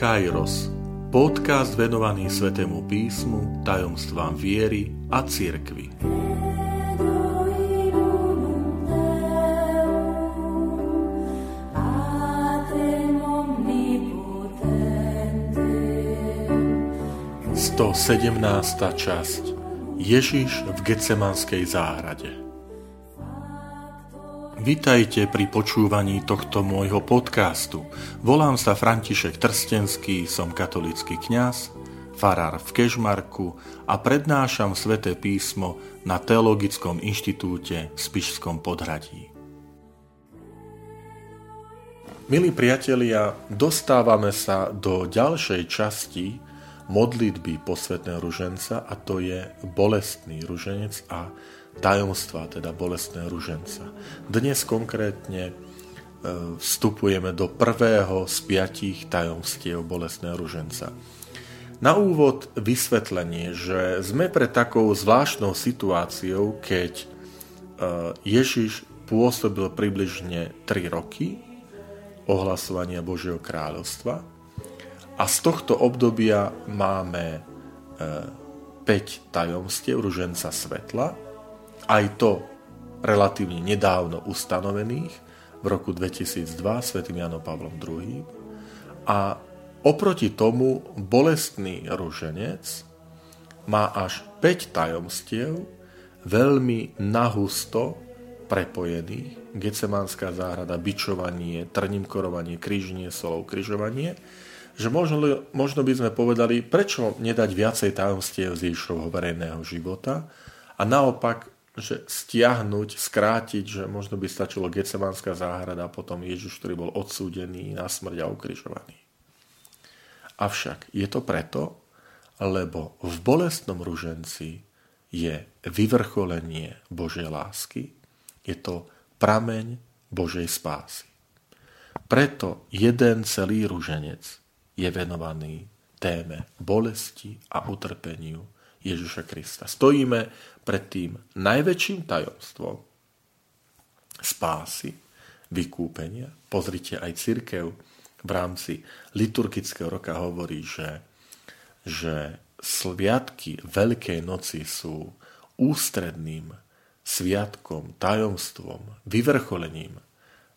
Kairos, podcast venovaný Svetému písmu, tajomstvám viery a cirkvi. Sto sedemnásta časť. Ježiš v Getsemanskej záhrade Vitajte pri počúvaní tohto môjho podcastu. Volám sa František Trstenský, som katolický kňaz, farár v Kežmarku a prednášam sväté písmo na Teologickom inštitúte v Spišskom podhradí. Milí priatelia, dostávame sa do ďalšej časti modlitby posvetného ruženca a to je bolestný ruženec a tajomstva, teda bolestného ruženca. Dnes konkrétne e, vstupujeme do prvého z piatich tajomstiev bolestného ruženca. Na úvod vysvetlenie, že sme pred takou zvláštnou situáciou, keď e, Ježiš pôsobil približne 3 roky ohlasovania Božieho kráľovstva a z tohto obdobia máme 5 e, tajomstiev ruženca svetla, aj to relatívne nedávno ustanovených v roku 2002 svätým Janom Pavlom II. A oproti tomu bolestný ruženec má až 5 tajomstiev, veľmi nahusto prepojených. Gecemánska záhrada, bičovanie, trnimkorovanie, kríženie solov, križovanie že možno, možno by sme povedali, prečo nedať viacej tajomstiev z Ježišovho verejného života a naopak že stiahnuť, skrátiť, že možno by stačilo Gecemanská záhrada a potom Ježiš, ktorý bol odsúdený na smrť a ukrižovaný. Avšak je to preto, lebo v bolestnom ruženci je vyvrcholenie Božej lásky, je to prameň Božej spásy. Preto jeden celý ruženec je venovaný téme bolesti a utrpeniu Ježiša Krista. Stojíme pred tým najväčším tajomstvom spásy, vykúpenia. Pozrite, aj církev v rámci liturgického roka hovorí, že, že sviatky Veľkej noci sú ústredným sviatkom, tajomstvom, vyvrcholením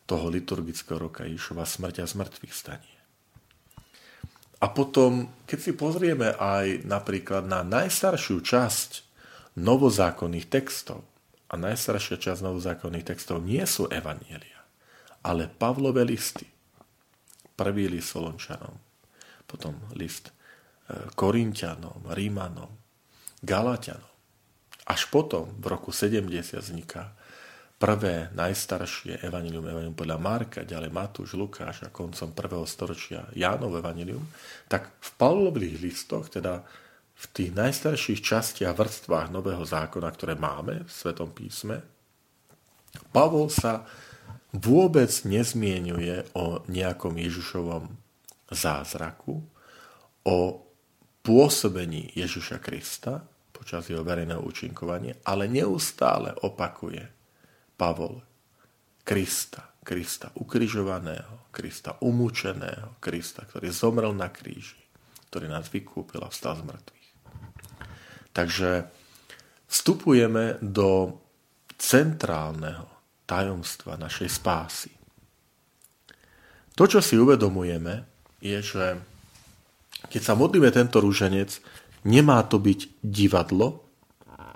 toho liturgického roka Ježova smrť a zmrtvých stanie. A potom, keď si pozrieme aj napríklad na najstaršiu časť novozákonných textov. A najstaršia časť novozákonných textov nie sú evanielia, ale Pavlové listy. Prvý list Solončanom, potom list e, Korintianom, Rímanom, Galatianom. Až potom, v roku 70 vzniká prvé najstaršie evanilium, evanilium podľa Marka, ďalej Matúš, Lukáš a koncom prvého storočia Jánov evanilium, tak v Pavlových listoch, teda v tých najstarších častiach a vrstvách Nového zákona, ktoré máme v Svetom písme, Pavol sa vôbec nezmienuje o nejakom Ježišovom zázraku, o pôsobení Ježiša Krista počas jeho verejného účinkovania, ale neustále opakuje Pavol Krista, Krista ukrižovaného, Krista umúčeného, Krista, ktorý zomrel na kríži, ktorý nás vykúpil a vstal z mŕtvych. Takže vstupujeme do centrálneho tajomstva našej spásy. To, čo si uvedomujeme, je, že keď sa modlíme tento rúženec, nemá to byť divadlo,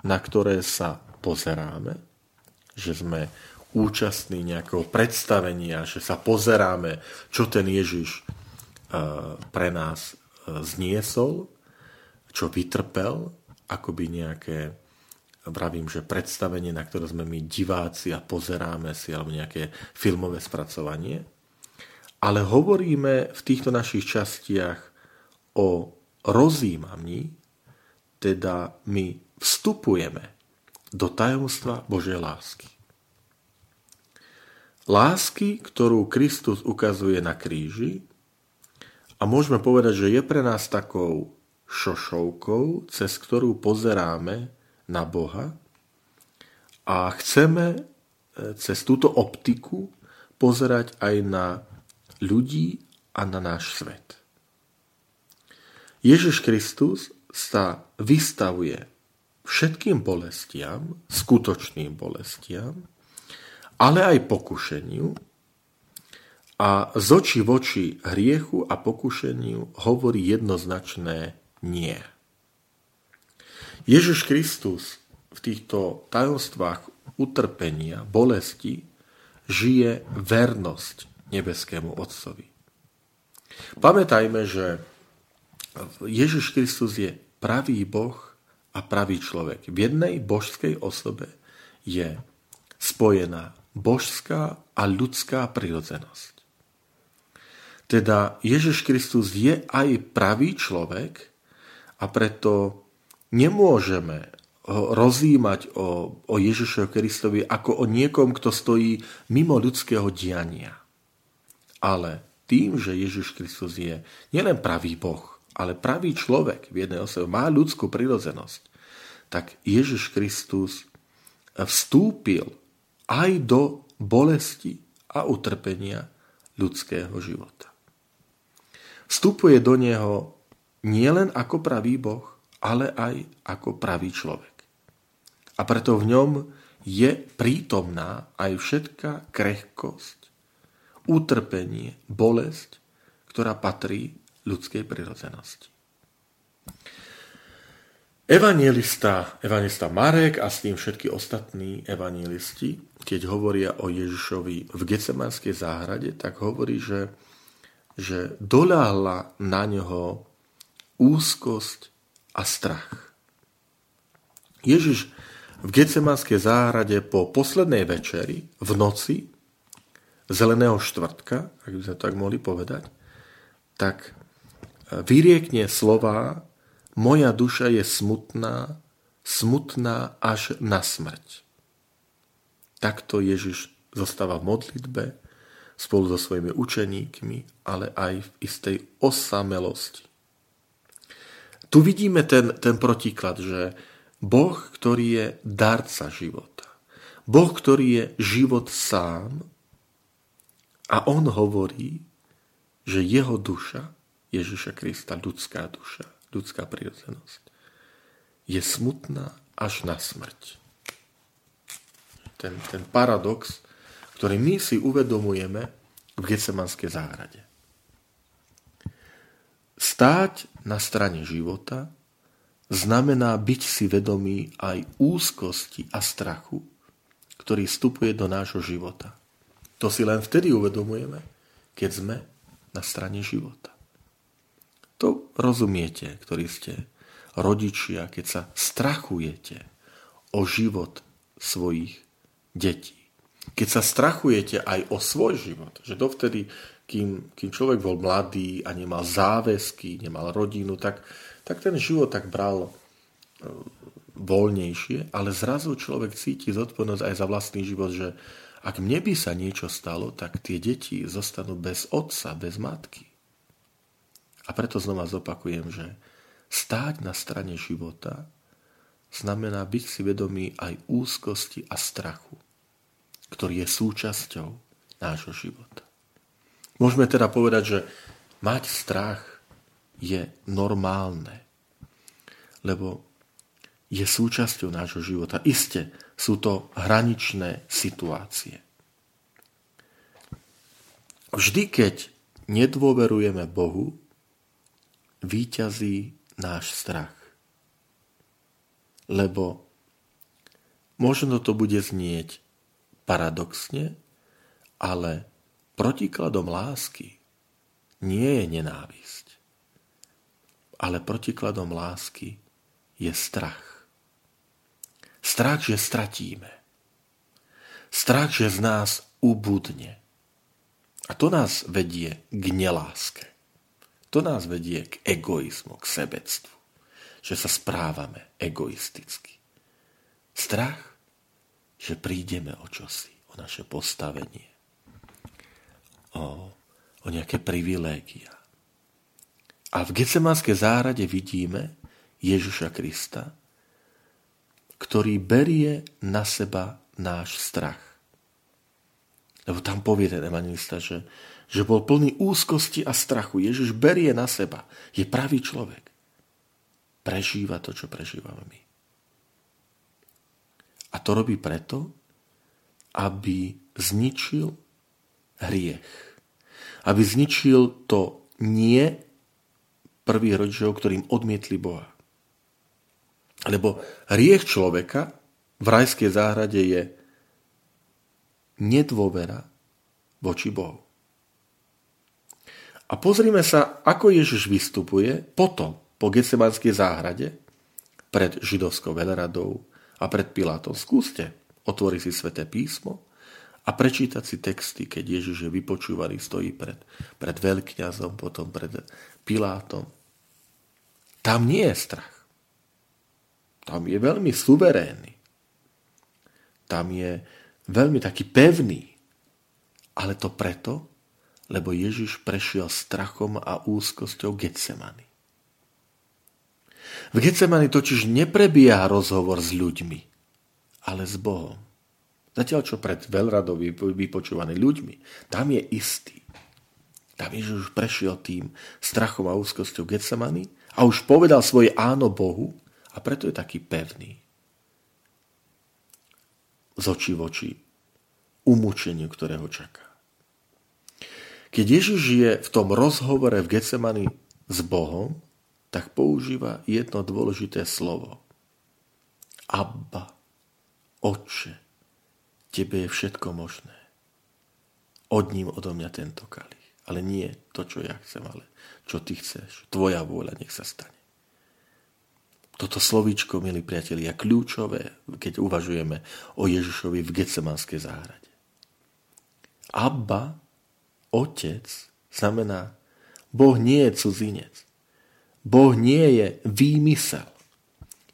na ktoré sa pozeráme, že sme účastní nejakého predstavenia, že sa pozeráme, čo ten Ježiš eh, pre nás eh, zniesol, čo vytrpel, akoby nejaké, vravím, že predstavenie, na ktoré sme my diváci a pozeráme si, alebo nejaké filmové spracovanie. Ale hovoríme v týchto našich častiach o rozjímaní, teda my vstupujeme do tajomstva Božej lásky. Lásky, ktorú Kristus ukazuje na kríži a môžeme povedať, že je pre nás takou šošovkou, cez ktorú pozeráme na Boha a chceme e, cez túto optiku pozerať aj na ľudí a na náš svet. Ježiš Kristus sa vystavuje všetkým bolestiam, skutočným bolestiam, ale aj pokušeniu a z očí v oči hriechu a pokušeniu hovorí jednoznačné nie. Ježiš Kristus v týchto tajomstvách utrpenia, bolesti, žije vernosť nebeskému Otcovi. Pamätajme, že Ježiš Kristus je pravý Boh a pravý človek. V jednej božskej osobe je spojená božská a ľudská prirodzenosť. Teda Ježiš Kristus je aj pravý človek a preto nemôžeme rozímať o, o Ježišovi Kristovi ako o niekom, kto stojí mimo ľudského diania. Ale tým, že Ježiš Kristus je nielen pravý Boh, ale pravý človek v jednej osobe, má ľudskú prirodzenosť, tak Ježiš Kristus vstúpil aj do bolesti a utrpenia ľudského života. Vstupuje do neho nielen ako pravý Boh, ale aj ako pravý človek. A preto v ňom je prítomná aj všetká krehkosť, utrpenie, bolesť, ktorá patrí ľudskej prirodzenosti. Evangelista, evangelista Marek a s tým všetky ostatní evangelisti, keď hovoria o Ježišovi v Gecemanskej záhrade, tak hovorí, že, že doľahla na neho úzkosť a strach. Ježiš v Gecemanskej záhrade po poslednej večeri v noci zeleného štvrtka, ak by sme tak mohli povedať, tak vyriekne slova Moja duša je smutná, smutná až na smrť. Takto Ježiš zostáva v modlitbe spolu so svojimi učeníkmi, ale aj v istej osamelosti. Tu vidíme ten, ten protiklad, že Boh, ktorý je darca života. Boh, ktorý je život sám a on hovorí, že jeho duša, Ježiša Krista, ľudská duša, ľudská prírodzenosť, je smutná až na smrť. Ten, ten paradox, ktorý my si uvedomujeme v Getsemanskej záhrade. Stáť na strane života znamená byť si vedomý aj úzkosti a strachu, ktorý vstupuje do nášho života. To si len vtedy uvedomujeme, keď sme na strane života. Rozumiete, ktorí ste rodičia, keď sa strachujete o život svojich detí. Keď sa strachujete aj o svoj život, že dovtedy, kým, kým človek bol mladý a nemal záväzky, nemal rodinu, tak tak ten život tak bral e, voľnejšie, ale zrazu človek cíti zodpovednosť aj za vlastný život, že ak mne by sa niečo stalo, tak tie deti zostanú bez otca, bez matky. A preto znova zopakujem, že stáť na strane života znamená byť si vedomý aj úzkosti a strachu, ktorý je súčasťou nášho života. Môžeme teda povedať, že mať strach je normálne. Lebo je súčasťou nášho života. Isté sú to hraničné situácie. Vždy, keď nedôverujeme Bohu, výťazí náš strach. Lebo možno to bude znieť paradoxne, ale protikladom lásky nie je nenávisť ale protikladom lásky je strach. Strach, že stratíme. Strach, že z nás ubudne. A to nás vedie k neláske. To nás vedie k egoizmu, k sebectvu. Že sa správame egoisticky. Strach, že prídeme o čosi, o naše postavenie, o, o nejaké privilégia. A v Getsemanskej záhrade vidíme Ježiša Krista, ktorý berie na seba náš strach. Lebo tam povie ten evangelista, že, že bol plný úzkosti a strachu. Ježiš berie na seba. Je pravý človek. prežíva to, čo prežívame my. A to robí preto, aby zničil hriech. Aby zničil to nie prvých rodičov, ktorým odmietli Boha. Lebo hriech človeka v rajskej záhrade je nedôvera voči Bohu. A pozrime sa, ako Ježiš vystupuje potom po Getsemanskej záhrade pred židovskou veleradou a pred Pilátom. Skúste otvoriť si sveté písmo a prečítať si texty, keď Ježiš je vypočúvaný, stojí pred, pred veľkňazom, potom pred Pilátom. Tam nie je strach. Tam je veľmi suverénny. Tam je veľmi taký pevný. Ale to preto, lebo Ježiš prešiel strachom a úzkosťou Getsemany. V Getsemani totiž neprebieha rozhovor s ľuďmi, ale s Bohom. Zatiaľ, čo pred veľradou vypočúvaný ľuďmi, tam je istý. Tam Ježiš prešiel tým strachom a úzkosťou Getsemany a už povedal svoje áno Bohu a preto je taký pevný. Z očí v oči umúčeniu, ktorého čaká. Keď Ježiš je v tom rozhovore v Getsemani s Bohom, tak používa jedno dôležité slovo. Abba, Otče, Tebe je všetko možné. Odním odo mňa tento kalich. Ale nie to, čo ja chcem, ale čo Ty chceš. Tvoja vôľa nech sa stane. Toto slovíčko, milí priatelia, kľúčové, keď uvažujeme o Ježišovi v Getsemanskej záhrade. Abba Otec znamená, Boh nie je cudzinec. Boh nie je výmysel.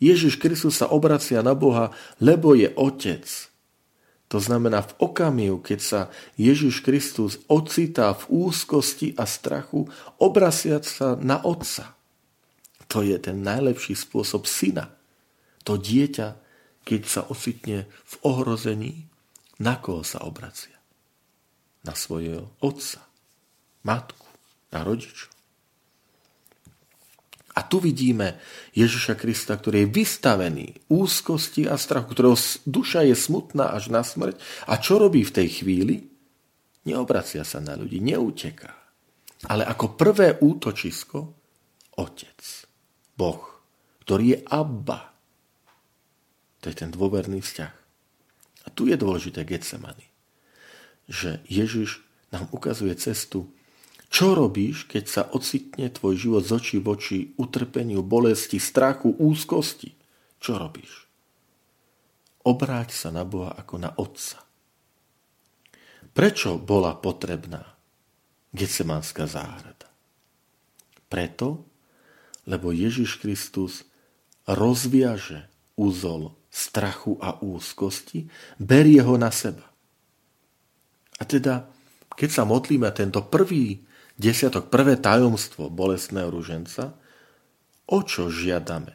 Ježiš Kristus sa obracia na Boha, lebo je Otec. To znamená, v okamihu, keď sa Ježiš Kristus ocitá v úzkosti a strachu, obraciať sa na Otca. To je ten najlepší spôsob syna. To dieťa, keď sa ocitne v ohrození, na koho sa obracia? Na svojho otca, matku, na rodičov. A tu vidíme Ježiša Krista, ktorý je vystavený úzkosti a strachu, ktorého duša je smutná až na smrť. A čo robí v tej chvíli? Neobracia sa na ľudí, neuteká. Ale ako prvé útočisko, Otec, Boh, ktorý je Abba. To je ten dôverný vzťah. A tu je dôležité Getsemany že Ježiš nám ukazuje cestu, čo robíš, keď sa ocitne tvoj život z očí v oči utrpeniu, bolesti, strachu, úzkosti? Čo robíš? Obráť sa na Boha ako na Otca. Prečo bola potrebná Getsemanská záhrada? Preto, lebo Ježiš Kristus rozviaže úzol strachu a úzkosti, berie ho na seba. A teda, keď sa modlíme tento prvý desiatok, prvé tajomstvo bolestného ruženca, o čo žiadame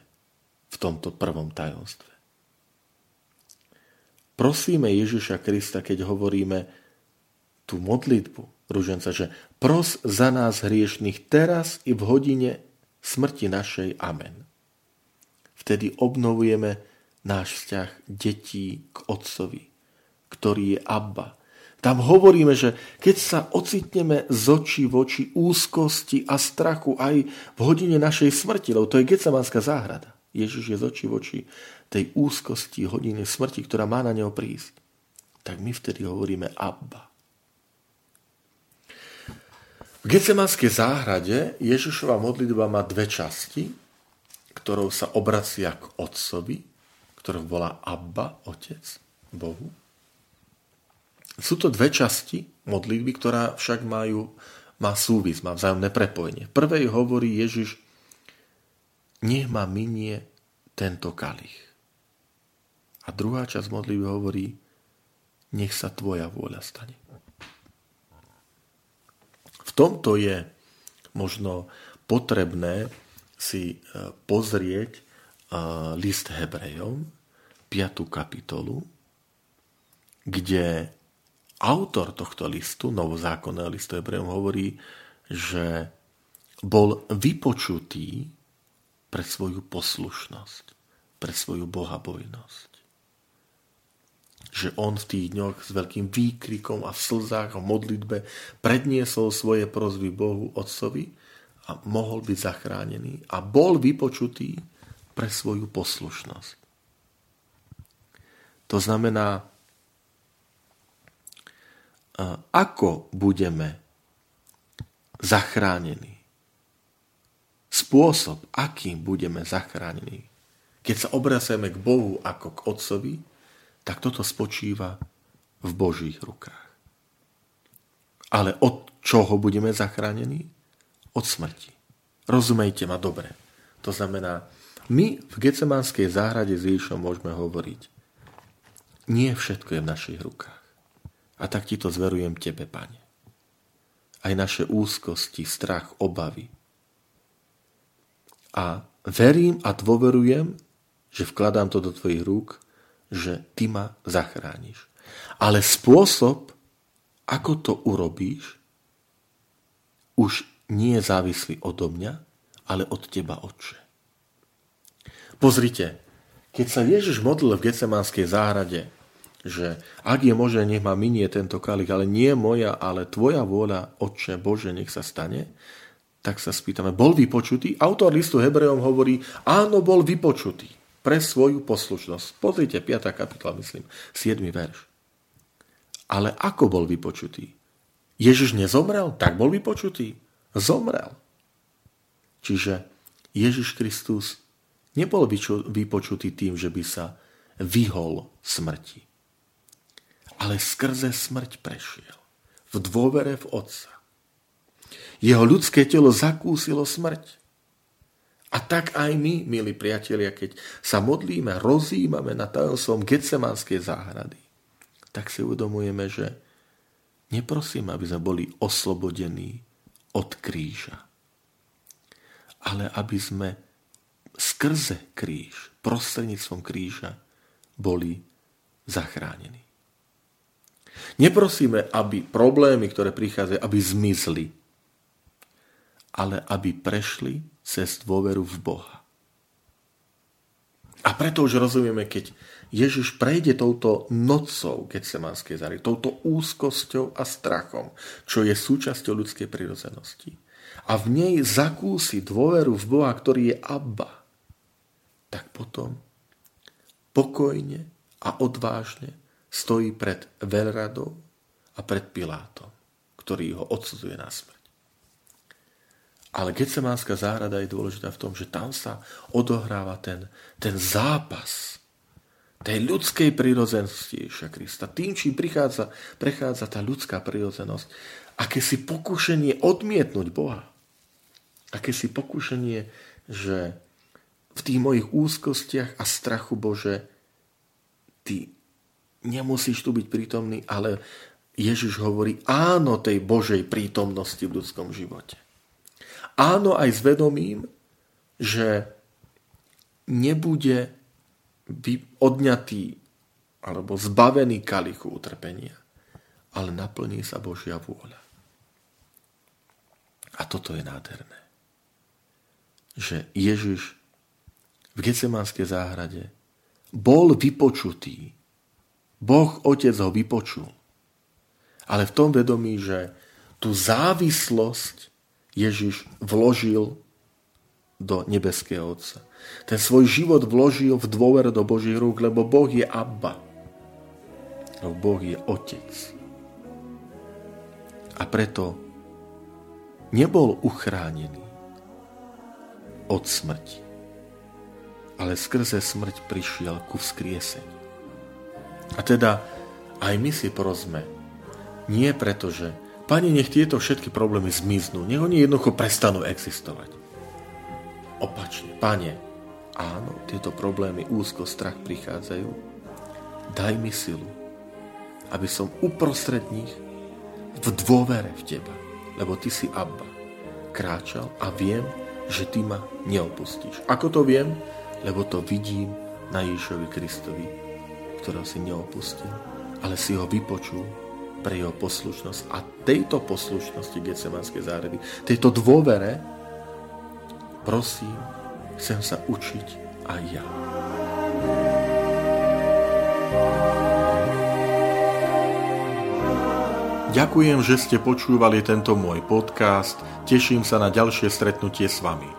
v tomto prvom tajomstve? Prosíme Ježiša Krista, keď hovoríme tú modlitbu ruženca, že pros za nás hriešných teraz i v hodine smrti našej. Amen. Vtedy obnovujeme náš vzťah detí k Otcovi, ktorý je Abba, tam hovoríme, že keď sa ocitneme z očí v oči úzkosti a strachu aj v hodine našej smrti, lebo to je Gecemanská záhrada. Ježiš je z očí v oči tej úzkosti hodiny smrti, ktorá má na neho prísť. Tak my vtedy hovoríme Abba. V Gecemanskej záhrade Ježišova modlitba má dve časti, ktorou sa obracia k Otcovi, ktorou volá Abba, Otec, Bohu. Sú to dve časti modlitby, ktorá však majú, má súvis, má vzájomné prepojenie. Prvej hovorí Ježiš, nech ma minie tento kalich. A druhá časť modlitby hovorí, nech sa tvoja vôľa stane. V tomto je možno potrebné si e, pozrieť e, list Hebrejom, 5. kapitolu, kde autor tohto listu, novozákonného listu Hebrejom, hovorí, že bol vypočutý pre svoju poslušnosť, pre svoju bohabojnosť. Že on v tých dňoch s veľkým výkrikom a v slzách a modlitbe predniesol svoje prozby Bohu Otcovi a mohol byť zachránený a bol vypočutý pre svoju poslušnosť. To znamená, ako budeme zachránení. Spôsob, akým budeme zachránení. Keď sa obraceme k Bohu ako k Otcovi, tak toto spočíva v Božích rukách. Ale od čoho budeme zachránení? od smrti. Rozumejte ma dobre. To znamená, my v Gecemánskej záhrade s Ježišom môžeme hovoriť. Nie všetko je v našich rukách. A tak ti to zverujem tebe, pane. Aj naše úzkosti, strach, obavy. A verím a dôverujem, že vkladám to do tvojich rúk, že ty ma zachrániš. Ale spôsob, ako to urobíš, už nie je závislý odo mňa, ale od teba, Otče. Pozrite, keď sa Ježiš modlil v Gecemánskej záhrade, že ak je možné, nech ma minie tento kalich, ale nie moja, ale tvoja vôľa, Otče Bože, nech sa stane, tak sa spýtame, bol vypočutý? Autor listu Hebrejom hovorí, áno, bol vypočutý pre svoju poslušnosť. Pozrite, 5. kapitola, myslím, 7. verš. Ale ako bol vypočutý? Ježiš nezomrel? Tak bol vypočutý zomrel. Čiže Ježiš Kristus nebol vypočutý tým, že by sa vyhol smrti. Ale skrze smrť prešiel. V dôvere v Otca. Jeho ľudské telo zakúsilo smrť. A tak aj my, milí priatelia, keď sa modlíme, rozímame na tajomstvom Getsemanskej záhrady, tak si uvedomujeme, že neprosím, aby sme boli oslobodení od kríža. Ale aby sme skrze kríž, prostredníctvom kríža, boli zachránení. Neprosíme, aby problémy, ktoré prichádzajú, aby zmizli, ale aby prešli cez dôveru v Boha. A preto už rozumieme, keď Ježiš prejde touto nocou Getsemanskej zary, touto úzkosťou a strachom, čo je súčasťou ľudskej prirodzenosti. A v nej zakúsi dôveru v Boha, ktorý je Abba. Tak potom pokojne a odvážne stojí pred Velradou a pred Pilátom, ktorý ho odsudzuje na smrť. Ale Getsemánska záhrada je dôležitá v tom, že tam sa odohráva ten, ten zápas tej ľudskej prírodzenosti Ježiša Krista. Tým, čím prichádza, prechádza tá ľudská prírodzenosť. Aké si pokušenie odmietnúť Boha. Aké si pokušenie, že v tých mojich úzkostiach a strachu Bože, ty nemusíš tu byť prítomný, ale Ježiš hovorí áno tej Božej prítomnosti v ľudskom živote. Áno aj s vedomím, že nebude odňatý alebo zbavený kalichu utrpenia, ale naplní sa Božia vôľa. A toto je nádherné. Že Ježiš v Getsemanskej záhrade bol vypočutý. Boh Otec ho vypočul. Ale v tom vedomí, že tú závislosť Ježiš vložil do nebeského Otca. Ten svoj život vložil v dôver do Božích rúk, lebo Boh je Abba. Lebo Boh je Otec. A preto nebol uchránený od smrti. Ale skrze smrť prišiel ku vzkrieseniu. A teda aj my si prosme, nie preto, že Pane, nech tieto všetky problémy zmiznú, nech oni jednoducho prestanú existovať opačne. Pane, áno, tieto problémy, úzko, strach prichádzajú. Daj mi silu, aby som uprostred nich v dôvere v Teba, lebo Ty si Abba, kráčal a viem, že Ty ma neopustíš. Ako to viem? Lebo to vidím na Ježišovi Kristovi, ktorého si neopustil, ale si ho vypočul pre jeho poslušnosť a tejto poslušnosti Getsemanskej záredy, tejto dôvere prosím, chcem sa učiť aj ja. Ďakujem, že ste počúvali tento môj podcast. Teším sa na ďalšie stretnutie s vami.